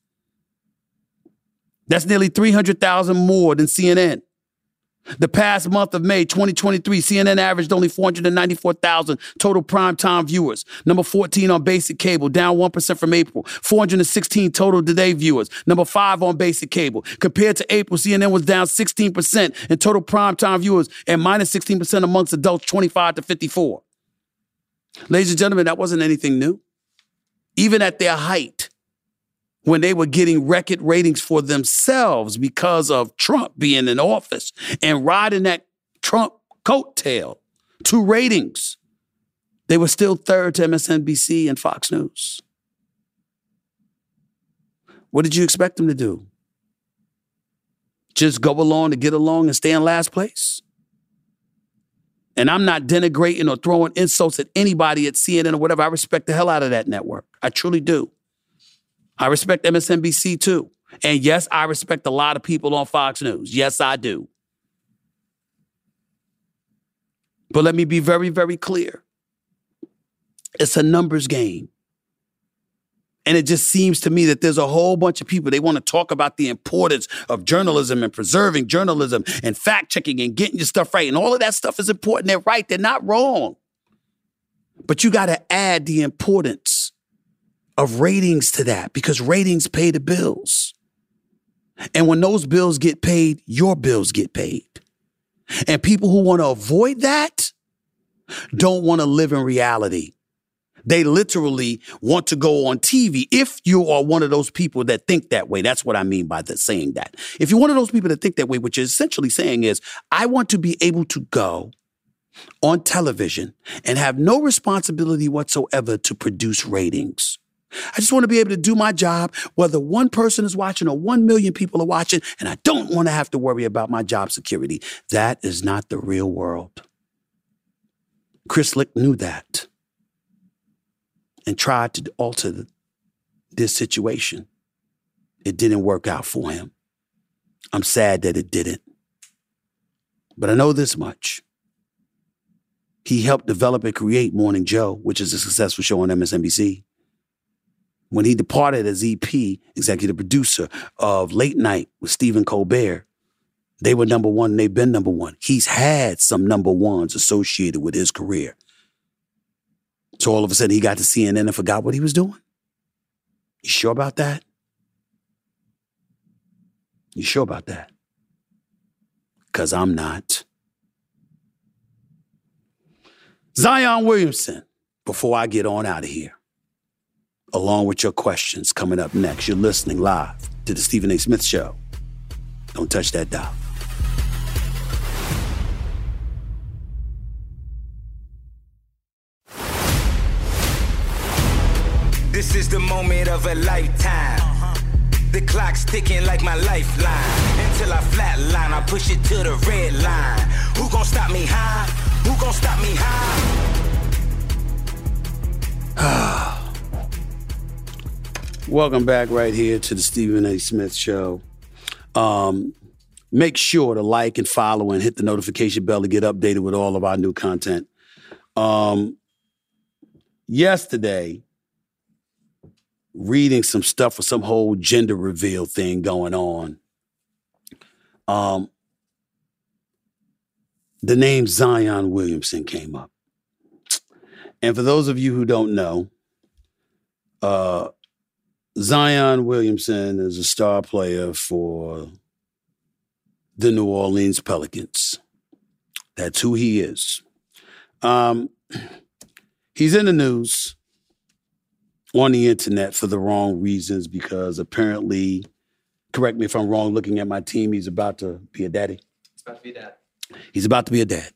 That's nearly 300,000 more than CNN. The past month of May 2023, CNN averaged only 494,000 total primetime viewers. Number 14 on basic cable, down 1% from April. 416 total today viewers. Number 5 on basic cable. Compared to April, CNN was down 16% in total primetime viewers and minus 16% amongst adults 25 to 54. Ladies and gentlemen, that wasn't anything new. Even at their height, when they were getting record ratings for themselves because of Trump being in office and riding that Trump coattail to ratings. They were still third to MSNBC and Fox News. What did you expect them to do? Just go along to get along and stay in last place? And I'm not denigrating or throwing insults at anybody at CNN or whatever. I respect the hell out of that network. I truly do. I respect MSNBC too. And yes, I respect a lot of people on Fox News. Yes, I do. But let me be very, very clear it's a numbers game. And it just seems to me that there's a whole bunch of people, they want to talk about the importance of journalism and preserving journalism and fact checking and getting your stuff right. And all of that stuff is important. They're right, they're not wrong. But you got to add the importance of ratings to that because ratings pay the bills. And when those bills get paid, your bills get paid. And people who want to avoid that don't want to live in reality. They literally want to go on TV. If you are one of those people that think that way, that's what I mean by the saying that. If you're one of those people that think that way, what you're essentially saying is, I want to be able to go on television and have no responsibility whatsoever to produce ratings. I just want to be able to do my job, whether one person is watching or one million people are watching, and I don't want to have to worry about my job security. That is not the real world. Chris Licht knew that and tried to alter this situation. It didn't work out for him. I'm sad that it didn't. But I know this much. He helped develop and create Morning Joe, which is a successful show on MSNBC when he departed as EP, executive producer of Late Night with Stephen Colbert, they were number one and they've been number one. He's had some number ones associated with his career. So all of a sudden he got to CNN and forgot what he was doing. You sure about that? You sure about that? Because I'm not. Zion Williamson, before I get on out of here along with your questions coming up next. You're listening live to the Stephen A. Smith Show. Don't touch that dial. This is the moment of a lifetime. The clock's ticking like my lifeline. Until I flatline, I push it to the red line. Who gon' stop me high? Who gon' stop me high? Ah. Welcome back right here to the Stephen A. Smith Show. Um, make sure to like and follow and hit the notification bell to get updated with all of our new content. Um, yesterday, reading some stuff for some whole gender reveal thing going on. Um, the name Zion Williamson came up. And for those of you who don't know, uh, Zion Williamson is a star player for the New Orleans Pelicans. That's who he is. Um, he's in the news on the internet for the wrong reasons because apparently, correct me if I'm wrong, looking at my team, he's about to be a daddy. He's about to be a dad. He's about to be a dad.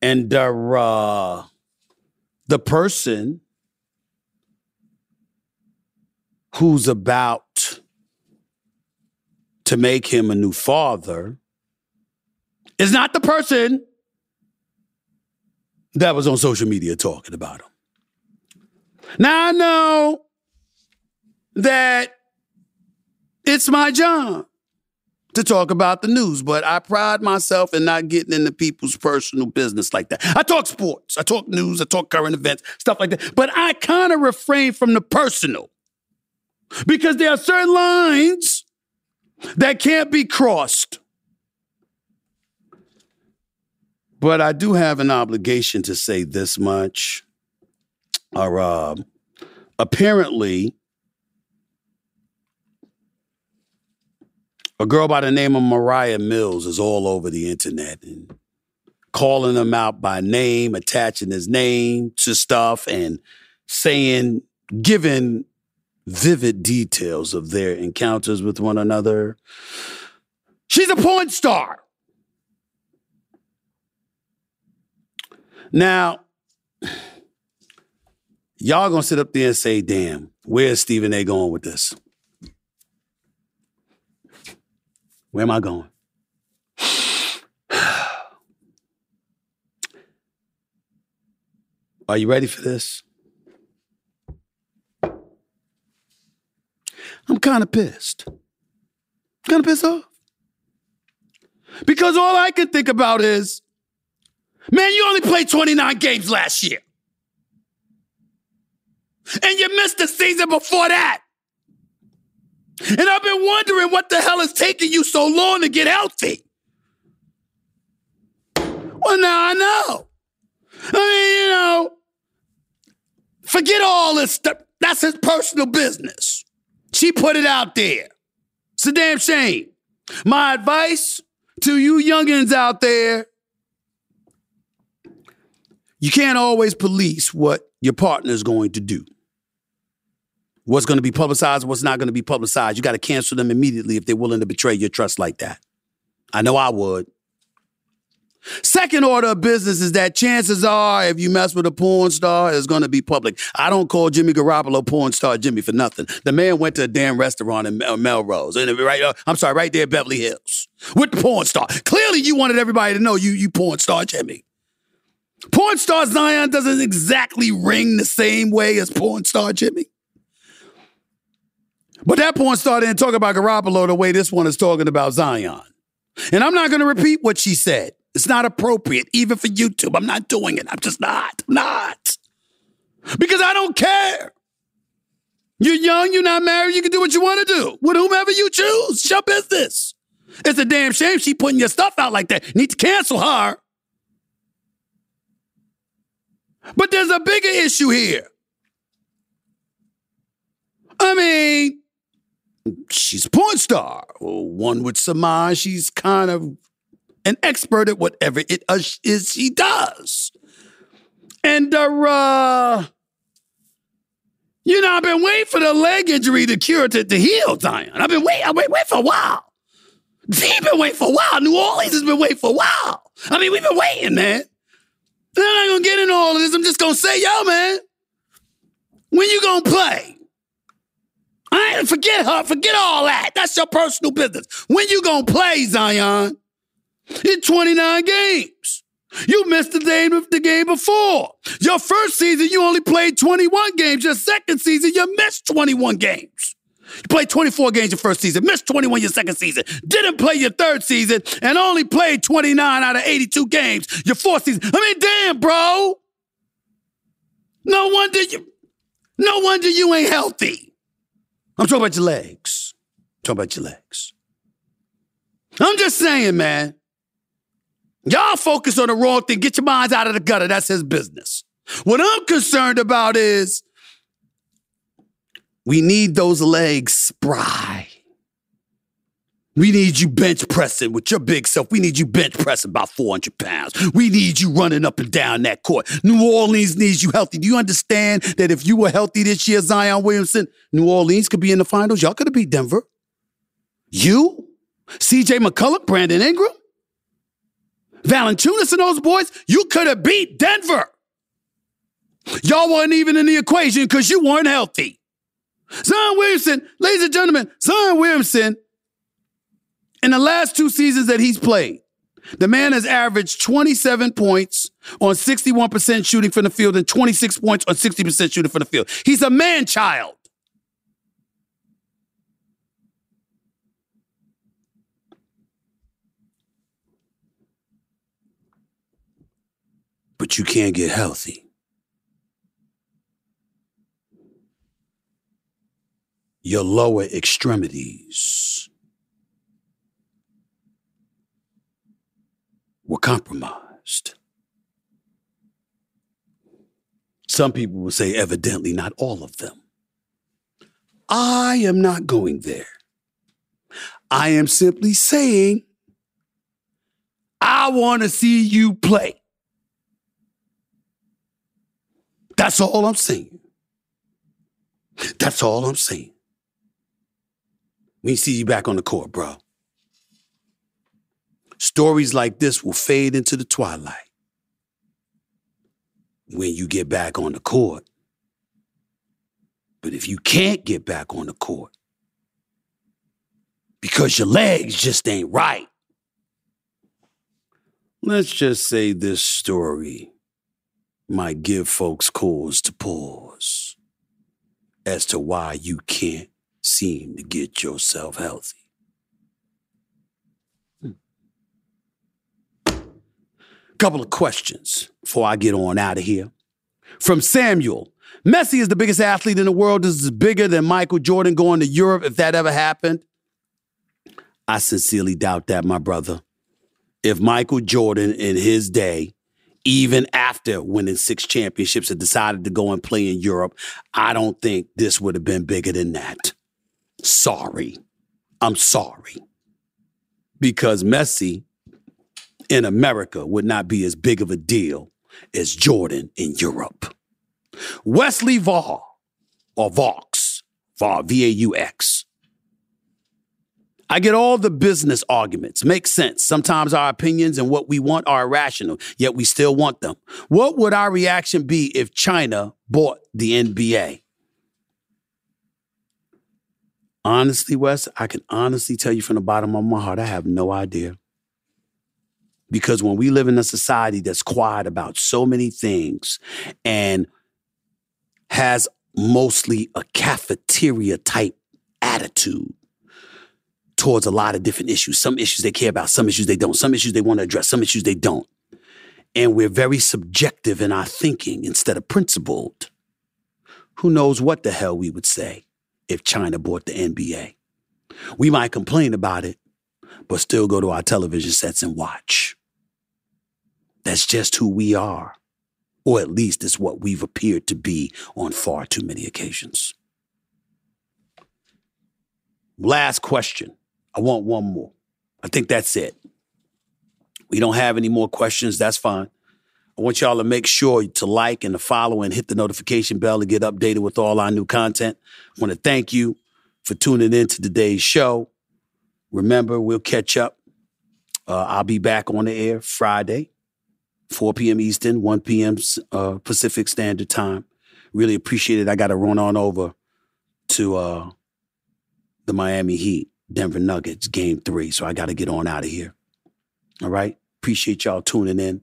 And uh, the person who's about to make him a new father is not the person that was on social media talking about him. Now I know that it's my job to talk about the news, but I pride myself in not getting into people's personal business like that. I talk sports, I talk news, I talk current events, stuff like that, but I kind of refrain from the personal because there are certain lines that can't be crossed. But I do have an obligation to say this much. Or, uh, apparently, a girl by the name of Mariah Mills is all over the internet and calling him out by name, attaching his name to stuff, and saying, giving vivid details of their encounters with one another. She's a porn star. Now, y'all gonna sit up there and say, damn, where's Stephen A going with this? Where am I going? Are you ready for this? I'm kind of pissed. Kind of pissed off. Because all I can think about is, man, you only played 29 games last year. And you missed the season before that. And I've been wondering what the hell is taking you so long to get healthy. Well, now I know. I mean, you know, forget all this stuff. That's his personal business. She put it out there. It's a damn shame. My advice to you youngins out there you can't always police what your partner is going to do. What's going to be publicized, what's not going to be publicized. You got to cancel them immediately if they're willing to betray your trust like that. I know I would. Second order of business is that chances are, if you mess with a porn star, it's going to be public. I don't call Jimmy Garoppolo porn star Jimmy for nothing. The man went to a damn restaurant in Melrose, and right, uh, I'm sorry, right there, Beverly Hills, with the porn star. Clearly, you wanted everybody to know you, you porn star Jimmy. Porn star Zion doesn't exactly ring the same way as porn star Jimmy. But that porn star didn't talk about Garoppolo the way this one is talking about Zion. And I'm not going to repeat what she said. It's not appropriate, even for YouTube. I'm not doing it. I'm just not. not. Because I don't care. You're young, you're not married, you can do what you want to do with whomever you choose. It's your business. It's a damn shame she putting your stuff out like that. Need to cancel her. But there's a bigger issue here. I mean, she's a porn star. One would surmise she's kind of an expert at whatever it is she does. And, uh, you know, I've been waiting for the leg injury to cure to, to heal, Zion. I've been waiting, I've been waiting for a while. He's been waiting for a while. New Orleans has been waiting for a while. I mean, we've been waiting, man. I'm not gonna get into all of this. I'm just gonna say, yo, man, when you gonna play? I ain't forget her, forget all that. That's your personal business. When you gonna play, Zion? In 29 games. You missed the game, of the game before. Your first season, you only played 21 games. Your second season, you missed 21 games. You played 24 games your first season, missed 21 your second season, didn't play your third season, and only played 29 out of 82 games your fourth season. I mean, damn, bro. No wonder you, no wonder you ain't healthy. I'm talking about your legs. I'm talking about your legs. I'm just saying, man. Y'all focus on the wrong thing. Get your minds out of the gutter. That's his business. What I'm concerned about is we need those legs spry. We need you bench pressing with your big self. We need you bench pressing about 400 pounds. We need you running up and down that court. New Orleans needs you healthy. Do you understand that if you were healthy this year, Zion Williamson, New Orleans could be in the finals? Y'all could have beat Denver. You, CJ McCollum, Brandon Ingram, Valanciunas and those boys, you could have beat Denver. Y'all weren't even in the equation because you weren't healthy. Zion Williamson, ladies and gentlemen, Zion Williamson, in the last two seasons that he's played, the man has averaged 27 points on 61% shooting from the field and 26 points on 60% shooting from the field. He's a man child. But you can't get healthy. your lower extremities were compromised. Some people will say, evidently, not all of them. I am not going there. I am simply saying, I want to see you play. That's all I'm saying. That's all I'm saying. We see you back on the court, bro. Stories like this will fade into the twilight when you get back on the court. But if you can't get back on the court because your legs just ain't right, let's just say this story might give folks cause to pause as to why you can't seem to get yourself healthy. Couple of questions before I get on out of here. From Samuel Messi is the biggest athlete in the world. This is bigger than Michael Jordan going to Europe, if that ever happened. I sincerely doubt that, my brother. If Michael Jordan in his day, even after winning six championships, and decided to go and play in Europe, I don't think this would have been bigger than that sorry. I'm sorry. Because Messi in America would not be as big of a deal as Jordan in Europe. Wesley Vaughn, or Vaux, Vaughn, V A U X. I get all the business arguments. Makes sense. Sometimes our opinions and what we want are irrational, yet we still want them. What would our reaction be if China bought the NBA? Honestly, Wes, I can honestly tell you from the bottom of my heart, I have no idea. Because when we live in a society that's quiet about so many things and has mostly a cafeteria type attitude towards a lot of different issues. Some issues they care about, some issues they don't, some issues they want to address, some issues they don't. And we're very subjective in our thinking instead of principled. Who knows what the hell we would say? if China bought the NBA. We might complain about it, but still go to our television sets and watch. That's just who we are, or at least it's what we've appeared to be on far too many occasions. Last question. I want one more. I think that's it. We don't have any more questions. That's fine. I want y'all to make sure to like and to follow and hit the notification bell to get updated with all our new content. I want to thank you for tuning in to today's show. Remember, we'll catch up. Uh, I'll be back on the air Friday, 4 p.m. Eastern, 1 p.m. Uh, Pacific Standard Time. Really appreciate it. I got to run on over to uh, the Miami Heat, Denver Nuggets, game three. So I got to get on out of here. All right. Appreciate y'all tuning in.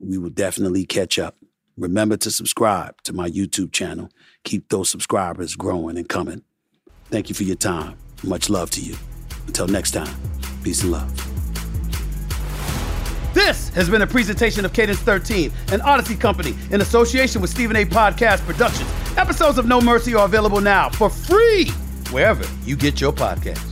we will definitely catch up. Remember to subscribe to my YouTube channel. Keep those subscribers growing and coming. Thank you for your time. Much love to you. Until next time, peace and love. This has been a presentation of Cadence 13, an Odyssey company in association with Stephen A. Podcast Productions. Episodes of No Mercy are available now for free wherever you get your podcasts.